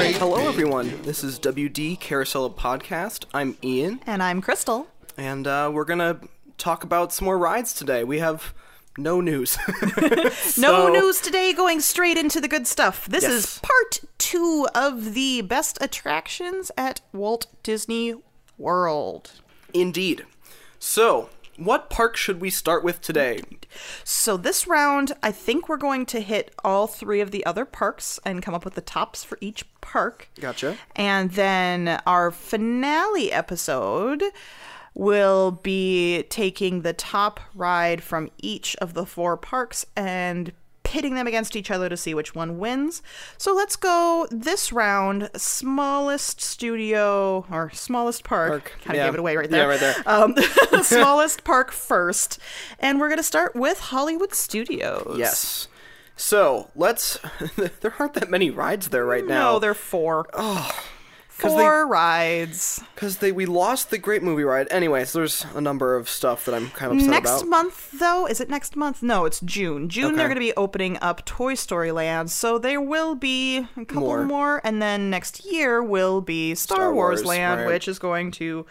great. Hello, everyone. This is WD Carousel Podcast. I'm Ian, And I'm Crystal. and uh, we're gonna talk about some more rides today. We have no news. No news today, going straight into the good stuff. This Yes. is part two of the best attractions at Walt Disney World. Indeed. So, what park should we start with today? So, this round, I think we're going to hit all three of the other parks and come up with the tops for each park. Gotcha. And then our finale episode will be taking the top ride from each of the four parks and pitting them against each other to see which one wins. So let's go this round smallest studio or smallest park. Park, Kind of yeah. gave it away right there. Yeah, there. right there. Um, smallest park first. And we're going to start with Hollywood Studios. Yes. So, let's. there aren't that many rides there right now. No, they're four. Oh, Four rides. Because they we lost the Great Movie Ride. Anyways, there's a number of stuff that I'm kind of upset about. next about. month though is it next month no it's june june Okay. they're going to be opening up toy story land so there will be a couple More. more, and then next year will be star, Star wars, Wars, land right. which is going to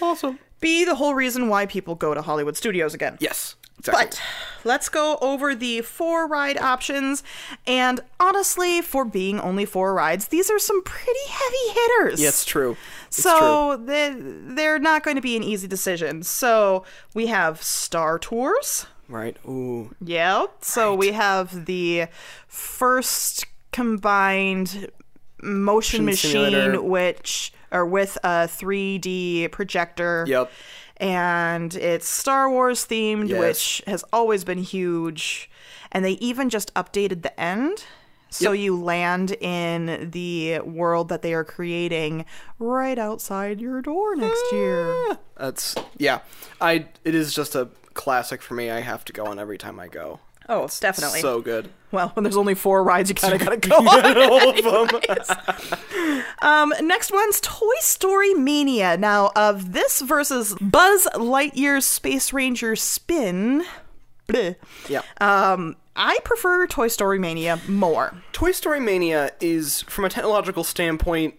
Awesome. be the whole reason why people go to hollywood studios again Yes. Exactly. but let's go over the four ride options and honestly for being only four rides these are some pretty heavy hitters yeah, true. It's true. so they, they're not going to be an easy decision. So we have Star Tours. Right. Ooh. Yeah. So we have the first combined motion Motion machine, simulator. which or with a 3D projector. Yep. And it's Star Wars themed, Yes. which has always been huge. And they even just updated the end. So Yep. you land in the world that they are creating right outside your door next year. Ah, that's yeah. I it is just a classic for me. I have to go on every time I go. Oh, it's definitely. So good. well, when there's only four rides, you kind of gotta go on. All of them. Um, next one's Toy Story Mania. Now, of this versus Buzz Lightyear's Space Ranger Spin, bleh, yeah. um, I prefer Toy Story Mania more. Toy Story Mania is, from a technological standpoint,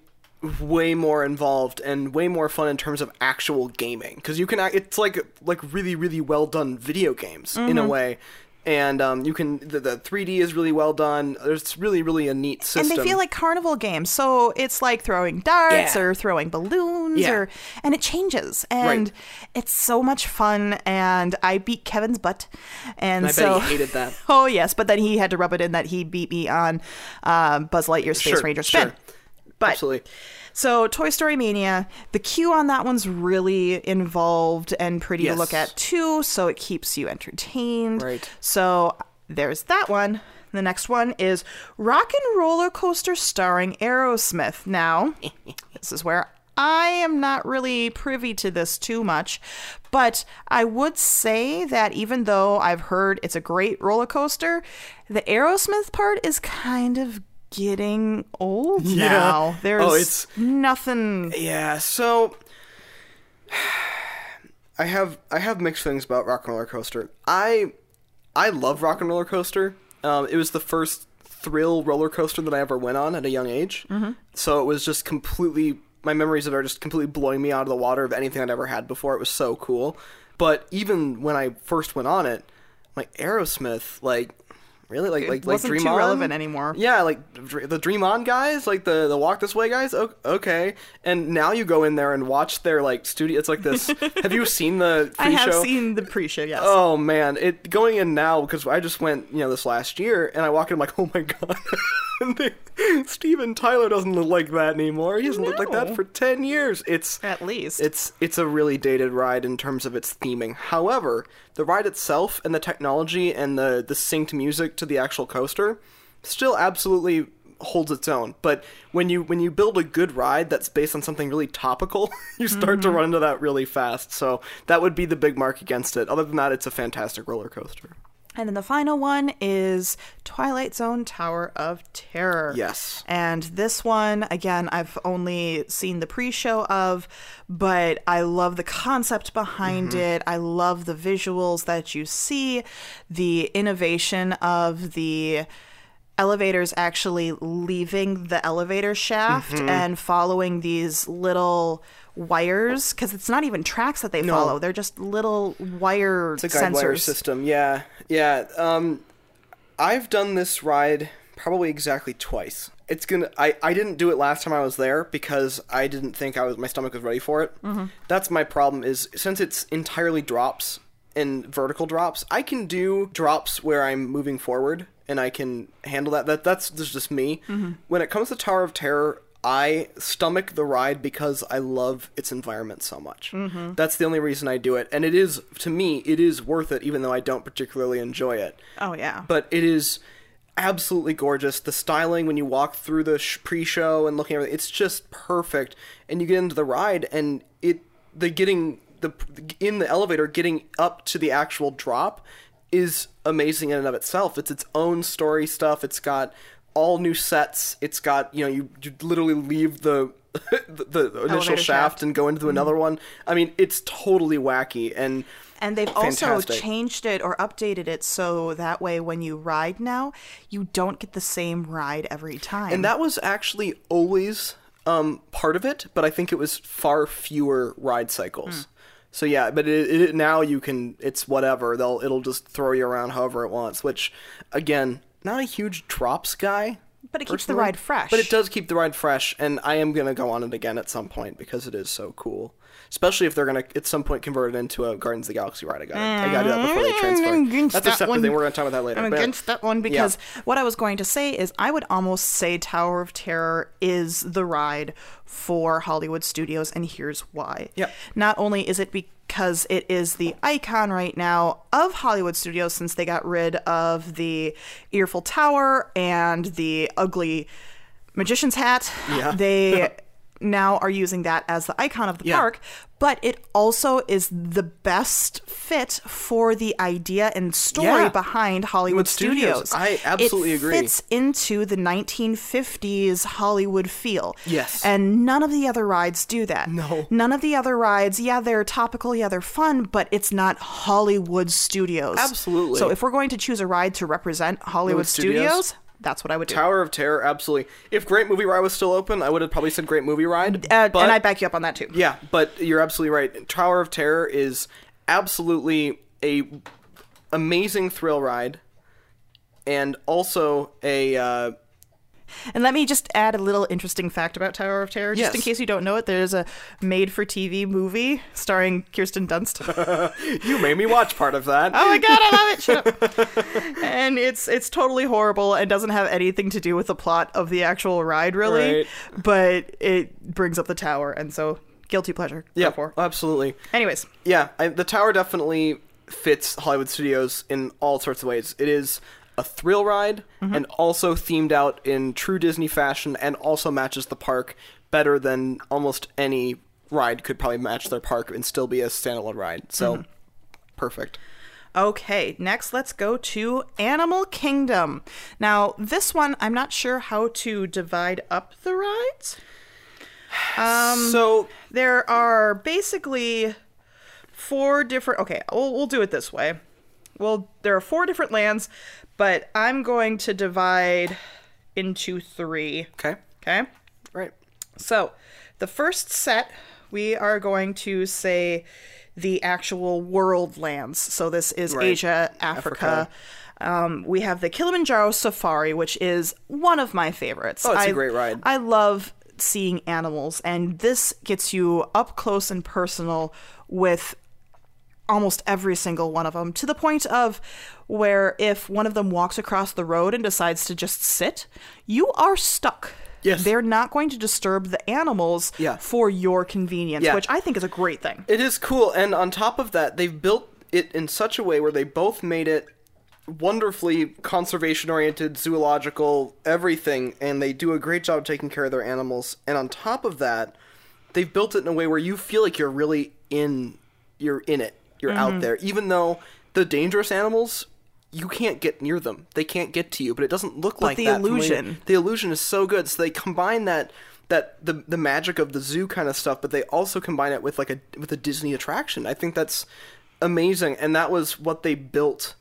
way more involved and way more fun in terms of actual gaming because you can. act- It's like like really really well done video games in Mm-hmm. a way. And um, you can the, the 3D is really well done. It's really really a neat system. And they feel like carnival games, so it's like throwing darts Yeah. or throwing balloons, Yeah. or and it changes, and Right. it's so much fun. And I beat Kevin's butt, and I bet so he hated that. oh yes, but then he had to rub it in that he beat me on um, Buzz Lightyear Space Sure, Ranger Spin. sure. But Absolutely. So, Toy Story Mania, the queue on that one's really involved and pretty Yes. to look at too, so it keeps you entertained. Right. So, there's that one. The next one is Rock and Roller Coaster starring Aerosmith. Now, this is where I am not really privy to this too much, but I would say that even though I've heard it's a great roller coaster, the Aerosmith part is kind of getting old Yeah. now. There's Oh, it's- nothing. Yeah, so I have I have mixed feelings about Rock and Roller Coaster. I I love Rock and Roller Coaster. Um, it was the first thrill roller coaster that I ever went on at a young age. Mm-hmm. So it was just completely my memories of it are just completely blowing me out of the water of anything I'd ever had before. It was so cool. But even when I first went on it, like Aerosmith, like really like like like wasn't Dream too On? relevant anymore. Yeah, like the Dream On guys, like the the Walk This Way guys. Okay, and now you go in there and watch their like studio. It's like this. have you seen the pre-show? I have seen the pre-show, yes. Oh man, it going in now because I just went you know this last year and I walk in I'm like oh my god, Steven Tyler doesn't look like that anymore. He hasn't looked like that for ten years. It's At least. it's it's a really dated ride in terms of its theming. However, the ride itself and the technology and the the synced music to the actual coaster still absolutely holds its own. But when you when you build a good ride that's based on something really topical, you start to mm-hmm. run into that really fast. So that would be the big mark against it. Other than that, it's a fantastic roller coaster. And then the final one is Twilight Zone Tower of Terror. Yes. And this one, again, I've only seen the pre show of, but I love the concept behind Mm-hmm. it. I love the visuals that you see, the innovation of the elevators actually leaving the elevator shaft Mm-hmm. and following these little wires because it's not even tracks that they No. follow they're just little wire It's a guide wire sensors system. Yeah, yeah. Um, I've done this ride probably exactly twice. It's gonna. I, I didn't do it last time I was there because I didn't think I was my stomach was ready for it. Mm-hmm. That's my problem. Is since it's entirely drops and vertical drops, I can do drops where I'm moving forward and I can handle that. That that's, that's just me. Mm-hmm. When it comes to Tower of Terror, I stomach the ride because I love its environment so much. Mm-hmm. That's the only reason I do it, and it is to me it is worth it, even though I don't particularly enjoy it. oh yeah But it is absolutely gorgeous. The styling when you walk through the sh- pre-show and looking at everything, it's just perfect. And you get into the ride, and it the getting the in the elevator getting up to the actual drop is amazing in and of itself. It's its own story stuff. It's got all new sets. It's got you know you, you literally leave the the, the initial Elevator shaft, shaft. and go into another one. I mean, it's totally wacky and And they've also changed it or updated it so that way when you ride now, you don't get the same ride every time. And that was actually always um, part of it, but I think it was far fewer ride cycles. So yeah, but it, it, now you can. It's whatever. They'll it'll just throw you around however it wants. Which, again, not a huge drops guy. But it keeps the ride fresh. But it does keep the ride fresh, and I am gonna go on it again at some point because it is so cool. Especially if they're gonna at some point convert it into a Guardians of the Galaxy ride. I got I gotta do that before they mm, I'm transfer. That's a separate one. thing. We're gonna talk about that later. I'm but- against that one because what I was going to say is I would almost say Tower of Terror is the ride for Hollywood studios, and here's why. Yep. Not only is it because it is the icon right now of Hollywood studios since they got rid of the Earful Tower and the ugly magician's hat. Yeah. They now are using that as the icon of the Yeah. park, but it also is the best fit for the idea and story Yeah. behind Hollywood studios. studios. I absolutely it agree. fits into the 1950s Hollywood feel. Yes. And none of the other rides do that. No. None of the other rides, yeah, they're topical, yeah, they're fun, but it's not Hollywood studios. Absolutely. So if we're going to choose a ride to represent Hollywood Studios? studios, that's what I would do. Tower of Terror, absolutely. If Great Movie Ride was still open, I would have probably said Great Movie Ride. Uh, but, and I back you up on that too. yeah, but you're absolutely right. Tower of Terror is absolutely a amazing thrill ride, and also a uh, And let me just add a little interesting fact about Tower of Terror, just in case you don't know it. There's a made-for-TV movie starring Kirsten Dunst. you made me watch part of that. Oh my god, I love it! Shut up. and it's it's totally horrible and doesn't have anything to do with the plot of the actual ride, really. Right. But it brings up the tower, and so guilty pleasure. yeah, Therefore. absolutely. Anyways, Yeah, I, the tower definitely fits Hollywood Studios in all sorts of ways. It is a thrill ride and also themed out in true Disney fashion and also matches the park better than almost any ride could probably match their park and still be a standalone ride. So perfect. Okay, next let's go to Animal Kingdom. Now, this one, I'm not sure how to divide up the rides. Um, so There are basically four different. Okay, we'll, we'll do it this way. Well, there are four different lands, but I'm going to divide into three. okay, Okay? right. So, the first set, we are going to say the actual world lands. So, this is Right. Asia, Africa. Um, we have the Kilimanjaro Safari, which is one of my favorites. Oh, it's a I- great ride. I love seeing animals, and this gets you up close and personal with almost every single one of them to the point of where if one of them walks across the road and decides to just sit, you are stuck. Yes. They're not going to disturb the animals Yeah. for your convenience, Yeah. which I think is a great thing. It is cool, and on top of that, they've built it in such a way where they both made it wonderfully conservation oriented, zoological, everything, and they do a great job taking care of their animals. And on top of that, they've built it in a way where you feel like you're really in you're in it. You're out mm-hmm. there. Even though the dangerous animals you can't get near them. They can't get to you, but it doesn't look like the that from where illusion. the illusion is so good. So they combine that that the the magic of the zoo kind of stuff, but they also combine it with like a with a Disney attraction. I think that's amazing, and that was what they built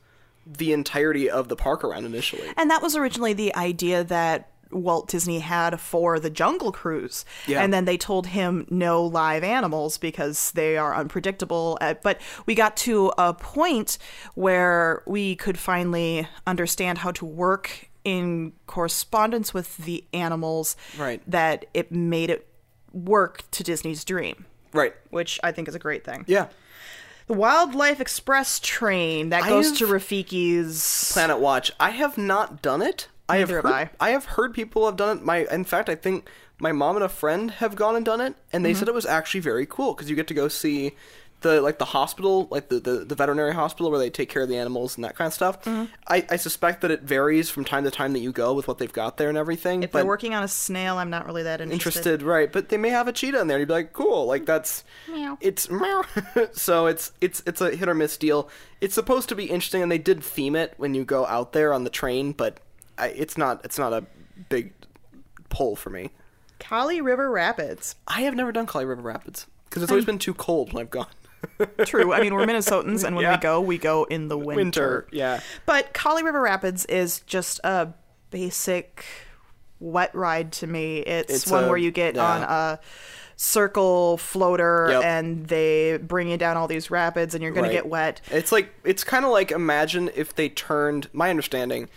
the entirety of the park around initially. And that was originally the idea that Walt Disney had for the Jungle Cruise. Yeah. And then they told him no live animals because they are unpredictable. Uh, But we got to a point where we could finally understand how to work in correspondence with the animals Right. that it made it work to Disney's dream, Right. which I think is a great thing. Yeah. The Wildlife Express train that goes to Rafiki's Planet Watch. I have not done it. I have heard, have I. have heard people have done it. My in fact, I think my mom and a friend have gone and done it, and they Mm-hmm. said it was actually very cool because you get to go see the like the hospital, like the, the the veterinary hospital where they take care of the animals and that kind of stuff. Mm-hmm. I, I suspect that it varies from time to time that you go with what they've got there and everything. If but they're working on a snail, I'm not really that interested. interested, right? But they may have a cheetah in there. You'd be like, cool, like that's Meow. it's meow. so it's it's it's a hit or miss deal. It's supposed to be interesting, and they did theme it when you go out there on the train, but I, it's not it's not a big pull for me. Kali River Rapids. I have never done Kali River Rapids because it's always been too cold when I've gone. True. I mean, we're Minnesotans, and when Yeah. we go, we go in the winter. Winter, yeah. But Kali River Rapids is just a basic wet ride to me. It's, It's one a- where you get yeah. on a circle floater Yep. and they bring you down all these rapids and you're going Right. to get wet. It's like it's kind of like imagine if they turned my understanding,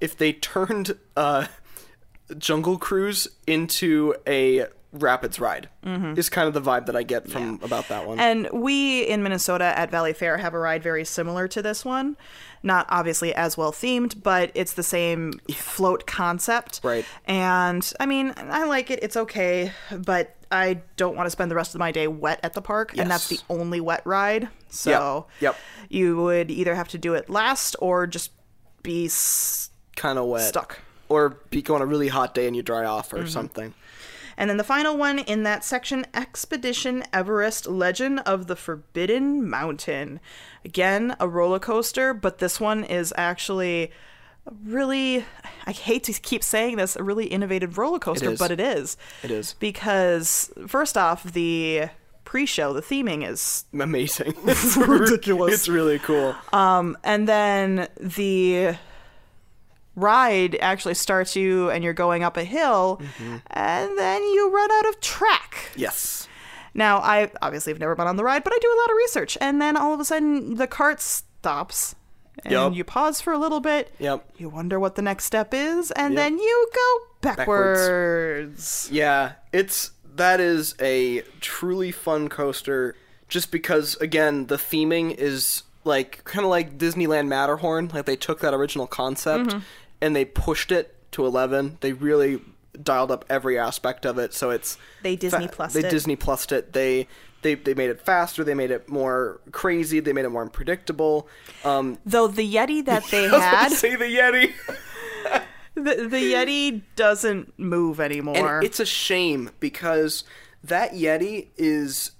if they turned uh, Jungle Cruise into a rapids ride. Is kind of the vibe that I get from about that one. And we in Minnesota at Valleyfair have a ride very similar to this one. Not obviously as well themed, but it's the same float concept. Right. And I mean, I like it. It's okay, but I don't want to spend the rest of my day wet at the park, and that's the only wet ride. So Yep. you would either have to do it last or just be s- kind of wet. stuck. Or be on a really hot day and you dry off Mm-hmm. or something. And then the final one in that section Expedition Everest Legend of the Forbidden Mountain. Again, a roller coaster, but this one is actually really, I hate to keep saying this, a really innovative roller coaster, is. but it is. It is. Because, first off, the pre show, the theming is Amazing. It's ridiculous. It's really cool. Um and then the ride actually starts you and you're going up a hill and then you run out of track yes. now i obviously have never been on the ride but i do a lot of research and then all of a sudden the cart stops and Yup. you pause for a little bit Yep. you wonder what the next step is and Yep. then you go Backwards. backwards. Yeah, it's that is a truly fun coaster just because again, the theming is like kind of like Disneyland Matterhorn, like they took that original concept Mm-hmm. And they pushed it to 11. They really dialed up every aspect of it, so it's They Disney Plused They it. Disney Plused it. They they they made it faster, they made it more crazy, they made it more unpredictable. Um though the yeti that they I was about had say the Yeti. the, the yeti doesn't move anymore And it's a shame because that Yeti is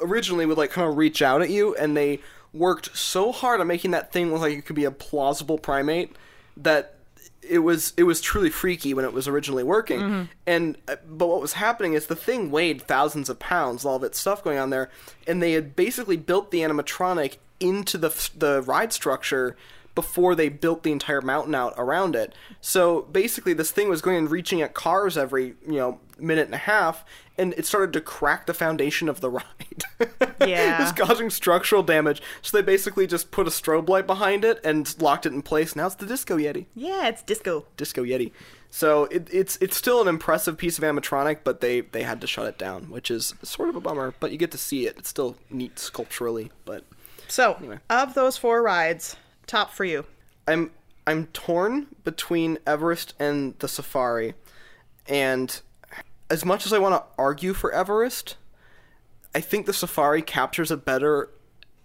originally would like kind of reach out at you, and they worked so hard on making that thing look like it could be a plausible primate that it was it was truly freaky when it was originally working. And uh, but what was happening is the thing weighed thousands of pounds, all of its stuff going on there, and they had basically built the animatronic into the the ride structure before they built the entire mountain out around it. So basically, this thing was going and reaching at cars every you know minute and a half, and it started to crack the foundation of the ride. Yeah. it was causing structural damage. So they basically just put a strobe light behind it and locked it in place. Now it's the Disco Yeti. yeah it's disco Disco Yeti. So it, it's it's still an impressive piece of animatronic, but they they had to shut it down, which is sort of a bummer. But you get to see it. It's still neat sculpturally, but. So, Anyway. of those four rides, top for you. I'm I'm torn between Everest and the Safari, and as much as I want to argue for Everest, I think the Safari captures a better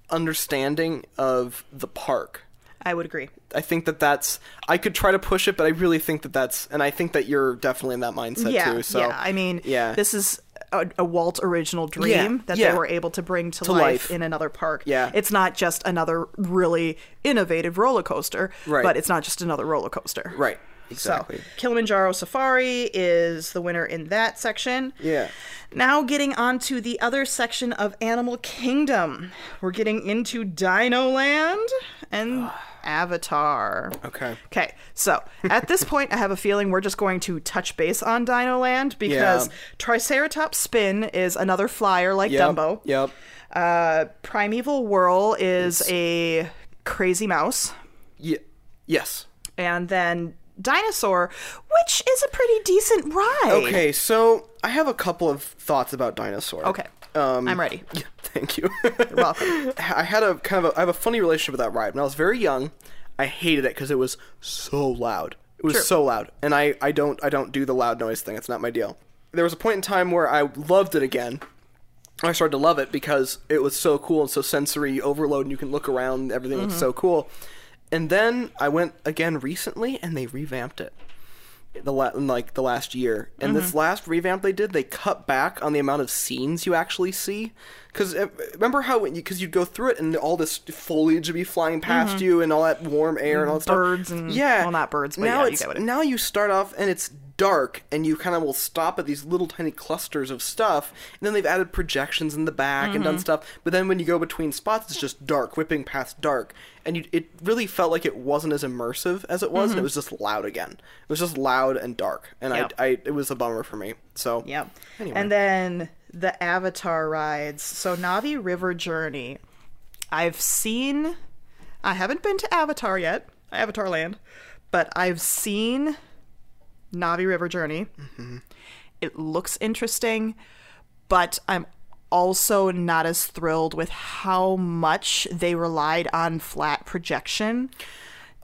understanding of the park. I would agree. I think that that's I could try to push it, but I really think that that's and I think that you're definitely in that mindset yeah, too. So yeah. I mean, yeah. this is a, a Walt original dream Yeah, that yeah. they were able to bring to, To life, life. in another park. Yeah. it's not just another really innovative roller coaster, Right. but it's not just another roller coaster. right exactly. So, Kilimanjaro Safari is the winner in that section. Yeah. Now, getting on to the other section of Animal Kingdom, we're getting into Dino Land and Avatar. Okay. Okay, so at this point, I have a feeling we're just going to touch base on Dino Land because Yeah. Triceratops Spin is another flyer like Yep. Dumbo. Yep. Uh, Primeval Whirl is a crazy mouse. Ye- yes. And then Dinosaur, which is a pretty decent ride. Okay, so I have a couple of thoughts about Dinosaur. Okay. Um, I'm ready. Yeah, thank you. You're welcome. I had a kind of a, I have a funny relationship with that ride. When I was very young, I hated it because it was so loud. It was Sure. so loud, and I, I don't I don't do the loud noise thing. It's not my deal. There was a point in time where I loved it again. I started to love it because it was so cool and so sensory overload, and you can look around. and Everything looks so cool. And then I went again recently, and they revamped it. The la- in, like the last year, and this mm-hmm. last revamp they did, they cut back on the amount of scenes you actually see. Because uh, remember how because you'd go through it and all this foliage would be flying past mm-hmm. you and all that warm air and all that stuff. Birds and- yeah, well, not birds, but now yeah, you it's get what it- now you start off and it's dark and you kind of will stop at these little tiny clusters of stuff and then they've added projections in the back and Mm-hmm. done stuff but then when you go between spots it's just dark whipping past dark and you, it really felt like it wasn't as immersive as it was and it was just loud again it was just loud and dark and Mm-hmm. Yep. I, I it was a bummer for me so yeah Anyway. And then the Avatar rides. So Na'vi River Journey. I've seen I haven't been to Avatar yet, Avatar Land, but I've seen Na'vi River Journey. Mm-hmm. It looks interesting, but I'm also not as thrilled with how much they relied on flat projection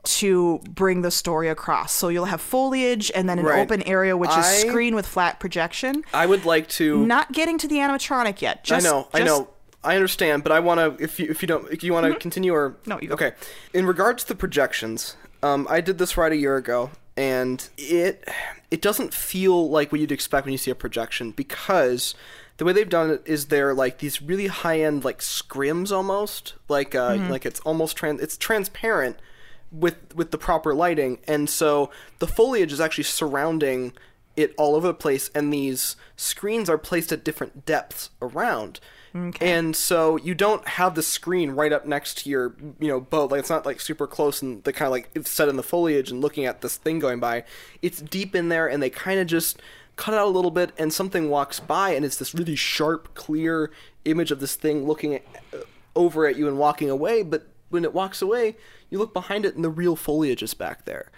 to bring the story across. So you'll have foliage and then an Right. open area which is screen with flat projection. I would like to Not getting to the animatronic yet. Just, I know, I know. I understand, but I want to. If you if you don't, if you want to continue or Mm-hmm. No, you go. Okay. In regards to the projections, um, I did this right a year ago, and it it doesn't feel like what you'd expect when you see a projection because the way they've done it is they're like these really high end like scrims almost. Like uh Mm-hmm. like it's almost trans it's transparent with with the proper lighting. And so the foliage is actually surrounding it all over the place and these screens are placed at different depths around and so you don't have the screen right up next to your you know boat. Like it's not like super close and the kind of like set in the foliage and looking at this thing going by. It's deep in there and they kind of just cut out a little bit and something walks by and it's this really sharp clear image of this thing looking at, uh, over at you and walking away. But when it walks away you look behind it and the real foliage is back there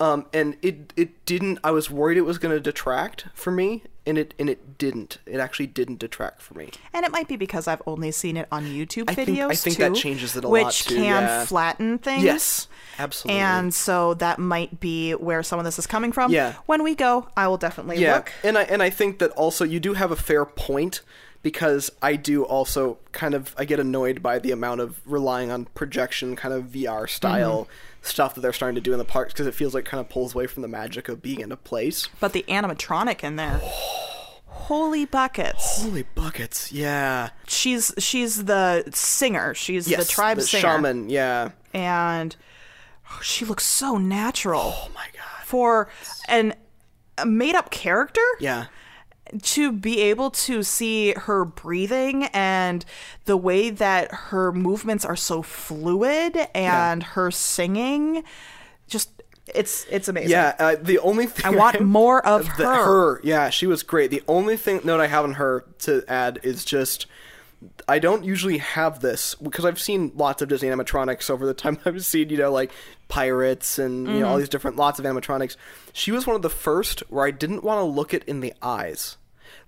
um, and it it didn't i was worried it was going to detract for me and it and it didn't it actually didn't detract for me And it might be because I've only seen it on YouTube I videos think- I think too, that changes it a which lot, too, can yeah. flatten things. yes absolutely And so that might be where some of this is coming from. Yeah. When we go, I will definitely yeah look. and i and i think that also you do have a fair point because i do also kind of i get annoyed by the amount of relying on projection kind of vr style Mm-hmm. Stuff that they're starting to do in the parks because it feels like kind of pulls away from the magic of being in a place But the animatronic in there. Holy buckets. holy buckets yeah She's she's the singer. She's yes the tribe the singer. shaman yeah And oh, she looks so natural oh my god for an a made up character. yeah to be able to see her breathing and the way that her movements are so fluid and her singing just it's it's amazing Yeah, uh, the only thing I want more of the- her. yeah, she was great. The only thing note I have on her to add is just I don't usually have this because I've seen lots of Disney animatronics over the time I've seen, you know, like pirates and you know all mm-hmm. these different lots of animatronics. She was one of the first where I didn't want to look it in the eyes.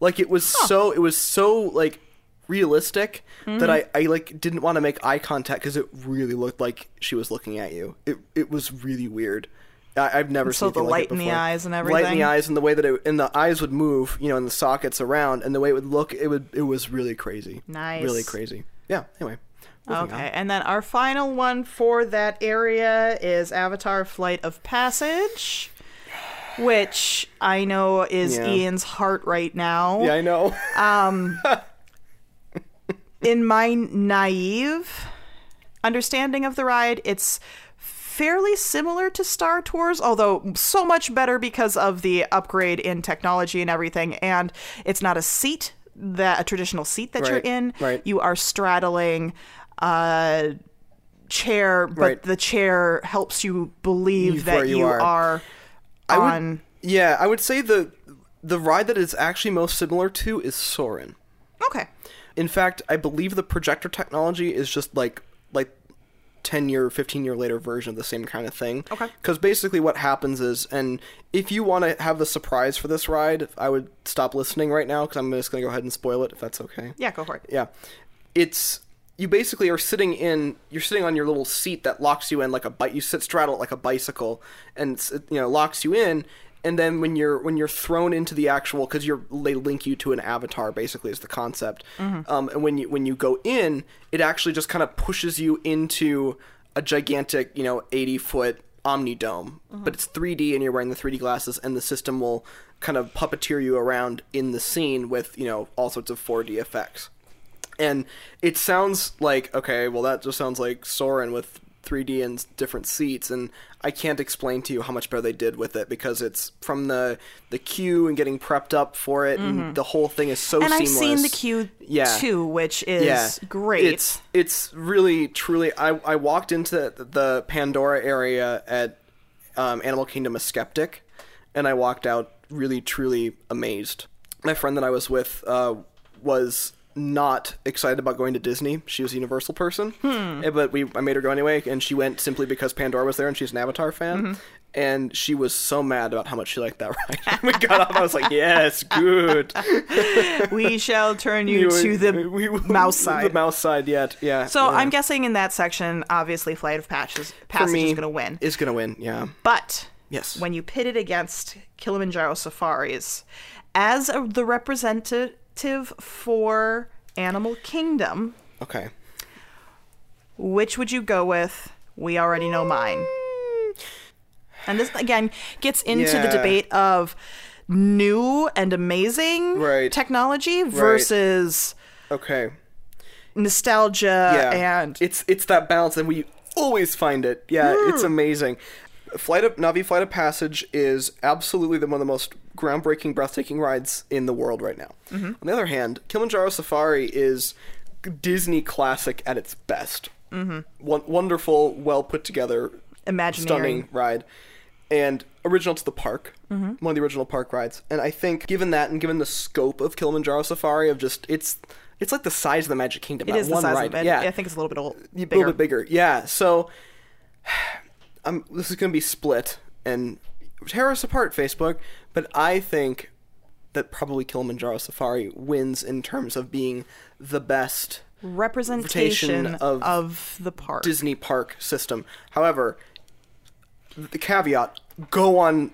Like it was so it was so like realistic that mm-hmm. I, I like didn't want to make eye contact because it really looked like she was looking at you. It it was really weird. I, I've never So seen the like light it in the eyes and everything. Light in the eyes and the way that it and the eyes would move, you know, in the sockets around, and the way it would look, it would it was really crazy. Nice. Really crazy. Yeah. Anyway. okay on. and then our final one for that area is avatar flight of passage which i know is Yeah. ian's heart right now Yeah, I know. um, in my naive understanding of the ride, it's fairly similar to Star Tours, although so much better because of the upgrade in technology and everything. And it's not a seat that a traditional seat that you're in. right. You are straddling a chair, but Right. the chair helps you believe that you you are. are, I would- on. Yeah, I would say the the ride that it's actually most similar to is Soarin'. Okay. In fact, I believe the projector technology is just like like 10 year 15 year later version of the same kind of thing Okay. because basically what happens is and if you want to have the surprise for this ride i would stop listening right now because i'm just going to go ahead and spoil it if that's okay Yeah, go for it. yeah it's you basically are sitting in you're sitting on your little seat that locks you in like a bike you sit straddle like a bicycle and it, you know locks you in and then when you're when you're thrown into the actual because you're they link you to an avatar basically is the concept. Um, and when you when you go in it actually just kind of pushes you into a gigantic you know 80 foot omni dome but it's 3d and you're wearing the 3d glasses and the system will kind of puppeteer you around in the scene with you know all sorts of 4d effects. And it sounds like okay well that just sounds like soarin' with 3d and different seats and i can't explain to you how much better they did with it because it's from the the queue and getting prepped up for it and the whole thing is so Mm-hmm. And I've seen the queue Yeah. too, which is yeah great. it's it's really truly i i walked into the pandora area at um, animal kingdom a skeptic and i walked out really truly amazed my friend that i was with uh, was not excited about going to disney she was a universal person Hmm. Eh, but we i made her go anyway and she went simply because pandora was there and she's an avatar fan Mm-hmm. and she was so mad about how much she liked that ride. we got off. I was like, "Yes, good." we shall turn you We- to the we- mouse side. The mouse side, yet, yeah. so yeah. I'm guessing in that section, obviously, Flight of Patches, Passage me, is going to win. Is gonna win, yeah. But Yes. when you pit it against Kilimanjaro Safaris, as a, the for Animal Kingdom, Okay. which would you go with? We already know mine. Mm. And this again gets into the debate of new and amazing Right. technology versus Okay. nostalgia Yeah. and it's it's that balance, and we always find it. Yeah, it's hmm. amazing. Flight of Navi Flight of Passage is absolutely the, one of the most groundbreaking, breathtaking rides in the world right now. Mm-hmm. On the other hand, Kilimanjaro Safari is Disney classic at its best. Mm-hmm. Won- wonderful, well put together, Imagineering. stunning ride, and original to the park. Mm-hmm. One of the original park rides. And I think, given that, and given the scope of Kilimanjaro Safari, of just it's it's like the size of the Magic Kingdom. it is the one size ride. of it. Yeah, I think it's a little bit old, a little bit bigger. Yeah. So um, this is going to be split and tear us apart, Facebook. But I think that probably Kilimanjaro Safari wins in terms of being the best Representation of of, the park. Disney park system. However, the caveat: go on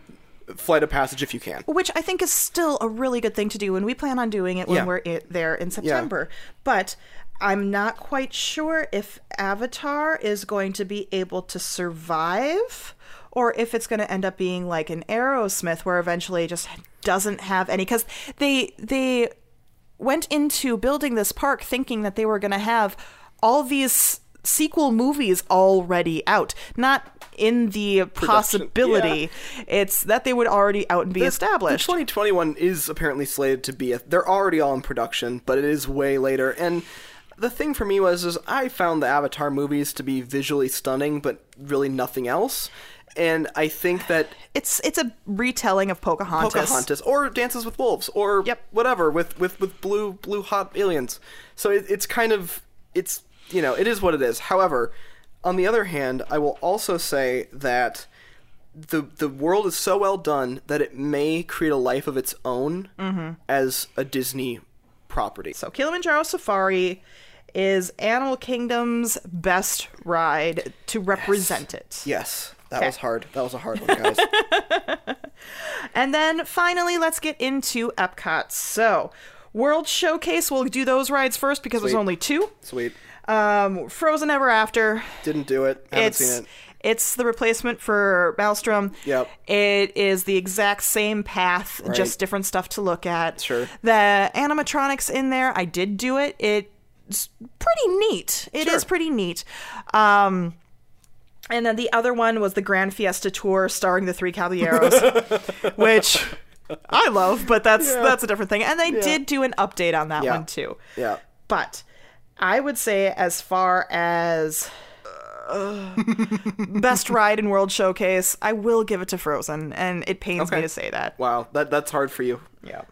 Flight of Passage if you can. which I think is still a really good thing to do, and we plan on doing it when Yeah. we're there in September. But I'm not quite sure if Avatar is going to be able to survive, or if it's going to end up being like an Aerosmith, where eventually it just doesn't have any. Because they they went into building this park thinking that they were going to have all these sequel movies already out not in the possibility it's that they would already out and be The established 2021 is apparently slated to be. A, they're already all in production, but it is way later. And the thing for me was, is I found the Avatar movies to be visually stunning, but really nothing else. And I think that it's it's a retelling of pocahontas, Pocahontas or Dances with Wolves or Yep. whatever with with with blue blue hot aliens. So it, it's kind of it's you know it is what it is. However, on the other hand, I will also say that the the world is so well done that it may create a life of its own mm-hmm. as a Disney property. so kilimanjaro safari is animal kingdom's best ride to represent it Yes, that Okay. was hard. That was a hard one, guys. And then finally, let's get into Epcot. So, World Showcase, we'll do those rides first because there's only two. Sweet. Um, Frozen Ever After. Didn't do it. Haven't it's seen it. it's the replacement for Maelstrom. Yep. It is the exact same path, Right. just different stuff to look at. Sure. The animatronics in there, I did do it. It's pretty neat. It is Sure. pretty neat. Um, and then the other one was the Grand Fiesta Tour starring the Three Caballeros, which I love, but that's that's a different thing. And they did do an update on that Yeah. one too. Yeah. But I would say, as far as best ride in World Showcase, I will give it to Frozen, and it pains Okay. me to say that. Wow, that that's hard for you. Yeah.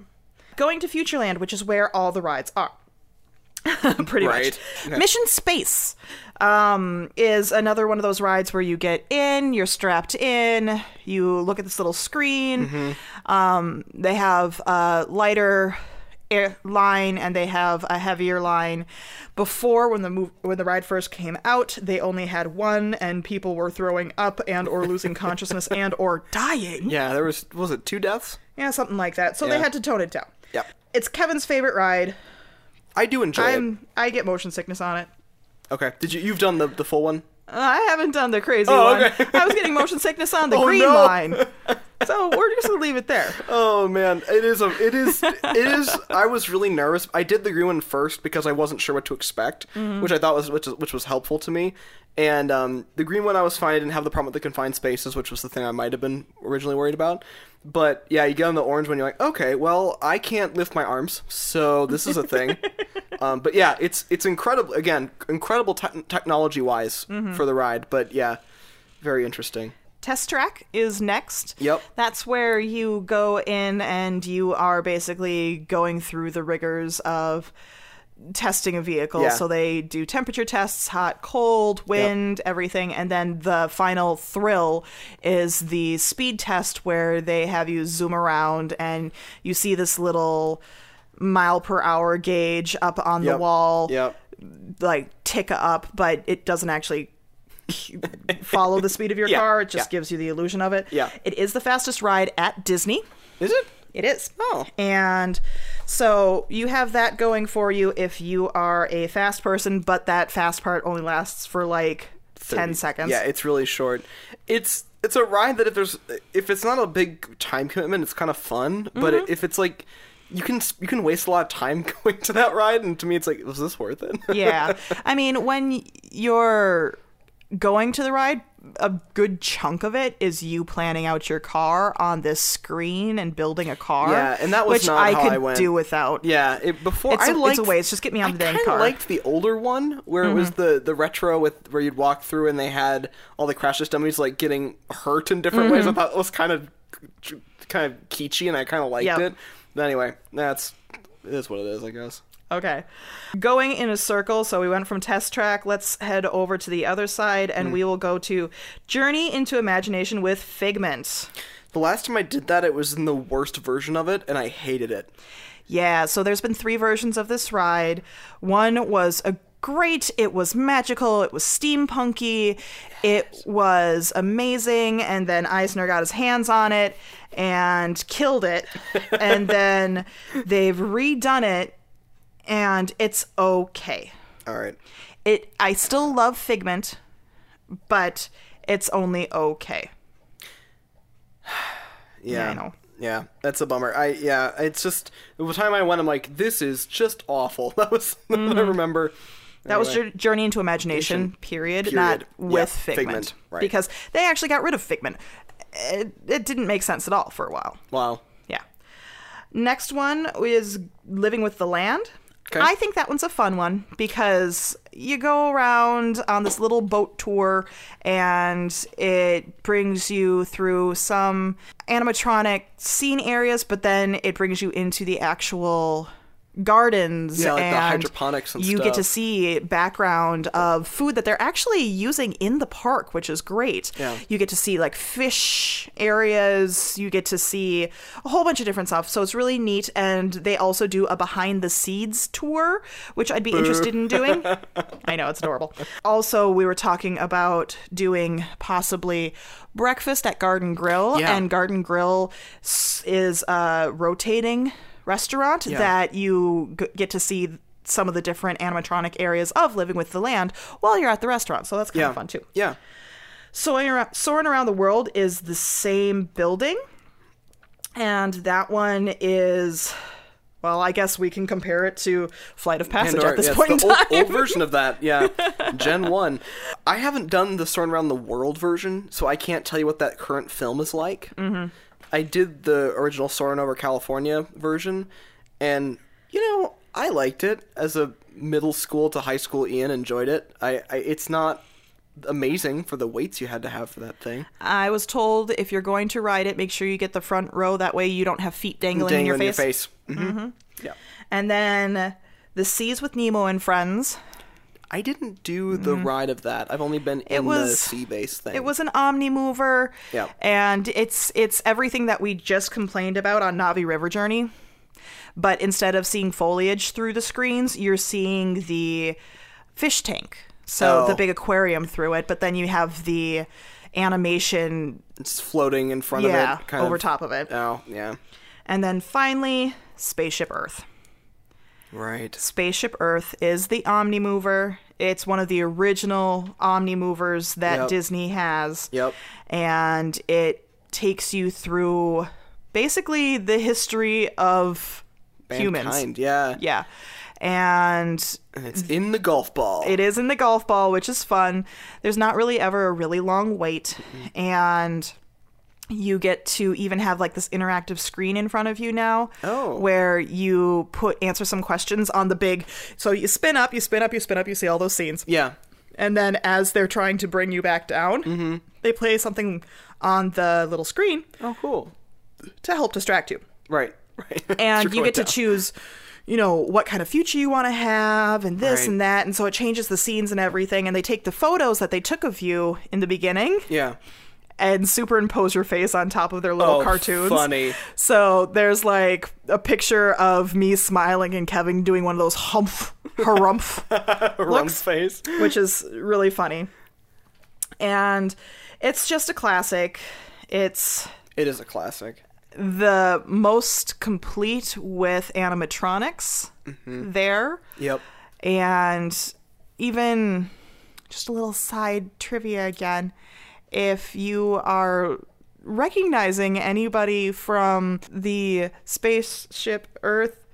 Going to Futureland, which is where all the rides are. Pretty Right. much. Okay. Mission Space um, is another one of those rides where you get in, you're strapped in, you look at this little screen. Mm-hmm. Um, they have a lighter air line and they have a heavier line. Before, when the move, when the ride first came out, they only had one, and people were throwing up and or losing consciousness and or dying. Yeah, there was was it two deaths? Yeah, something like that. So they had to tone it down. Yep. It's Kevin's favorite ride. I do enjoy it. I'm I get motion sickness on it. Okay. Did you you've done the the full one? Uh, I haven't done the crazy Oh, one. okay. I was getting motion sickness on the Oh, green no. line. So we're just gonna leave it there. Oh man, it is a it is it is. I was really nervous. I did the green one first because I wasn't sure what to expect, which I thought was which, which was helpful to me. And um, the green one I was fine. I didn't have the problem with the confined spaces, which was the thing I might have been originally worried about. But yeah, you get on the orange one, you're like, okay, well, I can't lift my arms, so this is a thing. um, but yeah, it's it's incredible. Again, incredible te- technology wise for the ride. But yeah, very interesting. Test track is next. Yep. That's where you go in and you are basically going through the rigors of testing a vehicle. Yeah. So they do temperature tests, hot, cold, wind, everything, and then the final thrill is the speed test where they have you zoom around and you see this little mile per hour gauge up on the Yep. wall Yep. like tick up, but it doesn't actually follow the speed of your Yeah, car. It just yeah. gives you the illusion of it. Yeah. It is the fastest ride at Disney. Is it? It is. Oh. And so you have that going for you if you are a fast person, but that fast part only lasts for like 10 seconds. Yeah, it's really short. It's it's a ride that if there's if it's not a big time commitment, it's kind of fun. But Mm-hmm. if it's like you can you can waste a lot of time going to that ride, and to me, it's like, was this worth it? yeah. I mean, when you're going to the ride, a good chunk of it is you planning out your car on this screen and building a car. Yeah, and that was which not I how could I went. do without. yeah, it, before It's I a- it's liked a waste. Just get me on I the dang car. Mm-hmm. liked the older one where it was the the retro with where you'd walk through and they had all the crash test dummies like getting hurt in different ways. I Mm-hmm. thought it was kind of kind of kitschy, and I kind of liked Yep. it. But anyway, that's it is what it is, I guess. Okay. Going in a circle, so we went from test track. Let's head over to the other side and hmm. we will go to Journey into Imagination with Figment. The last time I did that, it was in the worst version of it, and I hated it. Yeah, so there's been three versions of this ride. One was a great, it was magical, it was steampunky, it was amazing, and then Eisner got his hands on it and killed it. and then they've redone it and it's okay. All right. It I still love Figment, but it's only okay. Yeah. I know. Yeah, that's a bummer. I yeah, it's just the time I went, I'm like, this is just awful. That was what I remember. Mm-hmm. That was Anyway. Jour- Journey into Imagination, period, Period. not Yeah, with Figment. Figment, right. Because they actually got rid of Figment. It, it didn't make sense at all for a while. wow. Yeah. Next one is Living with the Land. Okay. I think that one's a fun one because you go around on this little boat tour and it brings you through some animatronic scene areas, but then it brings you into the actual gardens Yeah, like the and hydroponics and you get to see background of food that they're actually using in the park which is great. Yeah. you get to see like fish areas. You get to see a whole bunch of different stuff. So it's really neat. And they also do a behind the seeds tour which i'd be interested in doing. I know it's adorable. Also we were talking about doing possibly breakfast at garden grill. Yeah. and garden grill is a rotating restaurant Yeah. that you g- get to see some of the different animatronic areas of living with the land while you're at the restaurant so that's kind Yeah. of fun too Yeah. Soaring around, Soaring Around the World is the same building. And that one is, well, I guess we can compare it to Flight of Passage Pandora- at this yeah, point in time. old, old version of that. Yeah, Gen One. I haven't done the Soaring Around the World version, so I can't tell you what that current film is like. Mm-hmm. I did the original Soaring Over California version, and you know I liked it as a middle school to high school. Ian enjoyed it. I, I it's not amazing for the weights you had to have for that thing. I was told if you're going to ride it, make sure you get the front row. That way you don't have feet dangling, in your face. in your face. Mm-hmm. Yeah. And then the Seas with Nemo and Friends. I didn't do the ride of that. I've only been in the Mm-hmm. sea base thing. It was an Omni mover. Yeah. And it's it's everything that we just complained about on Na'vi River Journey. But instead of seeing foliage through the screens, you're seeing the fish tank. So Oh. the big aquarium through it, but then you have the animation It's floating in front yeah, of it, kind over of. top of it. Oh, yeah. And then finally, Spaceship Earth. Right. Spaceship Earth is the Omni Mover. It's one of the original Omni Movers that Yep. Disney has. Yep. And it takes you through basically the history of humans. Mankind, yeah. Yeah. And And it's in the golf ball. it is in the golf ball, which is fun. There's not really ever a really long wait. And you get to even have like this interactive screen in front of you now Oh. where you put answer some questions on the big so you spin up you spin up you spin up you see all those scenes yeah. and then as they're trying to bring you back down Mm-hmm. they play something on the little screen Oh, cool. to help distract you Right. Right. and you get to choose you know what kind of future you want to have and this Right. and that and so it changes the scenes and everything and they take the photos that they took of you in the beginning Yeah. And superimpose your face on top of their little Oh, cartoons funny. so there's like a picture of me smiling and kevin doing one of those humph harumph Run face. which is really funny and it's just a classic it's It is a classic. the most complete with animatronics Mm-hmm. there Yep. and even just a little side trivia again if you are recognizing anybody from the spaceship earth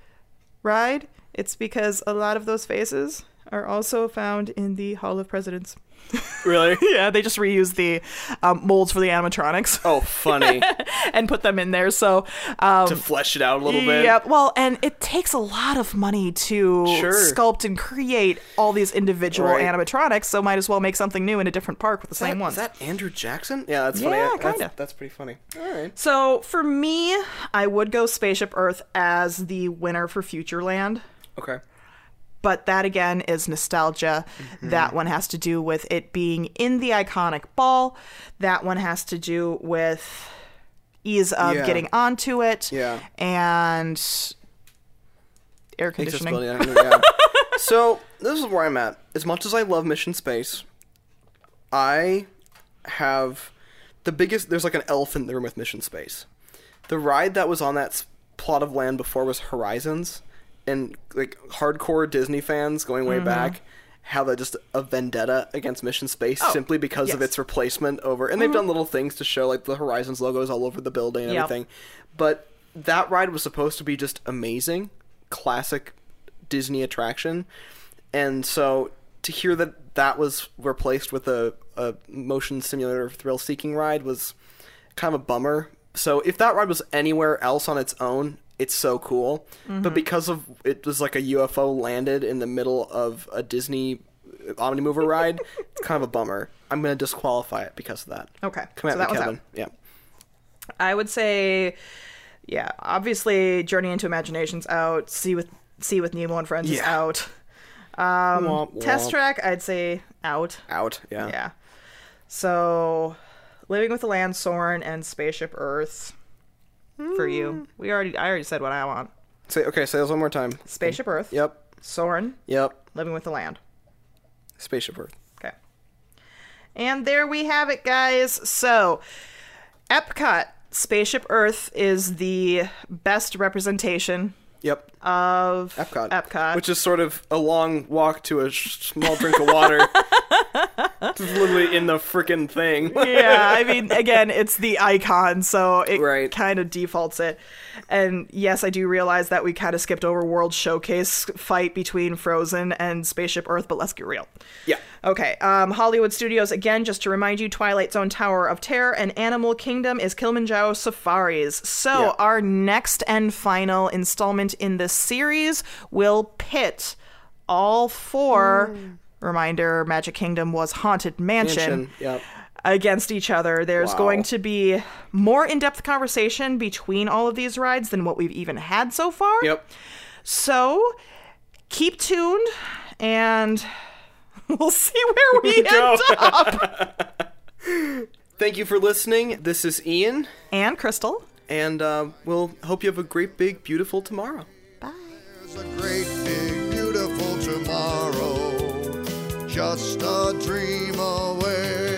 ride it's because a lot of those faces are also found in the hall of presidents Really? yeah they just reuse the um, molds for the animatronics Oh, funny. and put them in there so um, to flesh it out a little bit. yeah, well, and it takes a lot of money to Sure. sculpt and create all these individual Right. animatronics, so might as well make something new in a different park with the Is same that, ones. is that Andrew Jackson? Yeah, that's funny. Yeah, That's- kinda. That's, pretty funny. All right. So for me, I would go Spaceship Earth as the winner for Futureland. Okay. But that again is nostalgia. Mm-hmm. That one has to do with it being in the iconic ball. That one has to do with ease of Yeah. getting onto it. Yeah. And air conditioning. Yeah. so this is where I'm at. As much as I love Mission Space, I have the biggest. There's like an elephant in the room with Mission Space. The ride that was on that plot of land before was Horizons, and like hardcore Disney fans going way back have a, just a vendetta against Mission Space Mm-hmm. Oh, simply because of yes. Mm-hmm. its replacement over. And they've done little things to show like the Horizons logos all over the building and Yep. everything. But that ride was supposed to be just amazing, classic Disney attraction, and so to hear that that was replaced with a, a motion simulator thrill seeking ride was kind of a bummer. So if that ride was anywhere else on its own, it's so cool. But because of it was like a UFO landed in the middle of a Disney Omnimover ride, it's kind of a bummer. I'm gonna disqualify it because of that. Okay, Come at so me, that one's Kevin. Yeah. I would say, yeah, obviously, Journey into Imagination's out. See with See with Nemo and Friends is out. Um, Womp Test. Track, I'd say out. Out. Yeah. Yeah. So, Living with the Land, Soarin', and Spaceship Earth for you. Mm. We already, I already said what I want. Say okay. Say those one more time. Spaceship Earth, Yep. Soarin', Yep. Living with the Land. Spaceship Earth. Okay. And there we have it, guys. So, Epcot, Spaceship Earth is the best representation Yep. of Epcot. Epcot. Which is sort of a long walk to a sh- small drink of water. it's literally in the freaking thing. yeah, I mean, again, it's the icon, so it Right. kind of defaults it. And yes, I do realize that we kind of skipped over World Showcase fight between Frozen and Spaceship Earth, but let's get real. yeah. Okay, um, Hollywood Studios, again, just to remind you, Twilight Zone Tower of Terror and Animal Kingdom is Kilimanjaro Safaris. So, Yeah. our next and final installment in this series will pit all four Reminder Magic Kingdom was Haunted Mansion. Mansion, Yep. against each other. There's Wow. going to be more in depth conversation between all of these rides than what we've even had so far. Yep. So keep tuned and we'll see where we Go. end up. Thank you for listening. This is Ian, And Crystal. and uh, we'll hope you have a great, big, beautiful tomorrow. Bye. Just a dream away.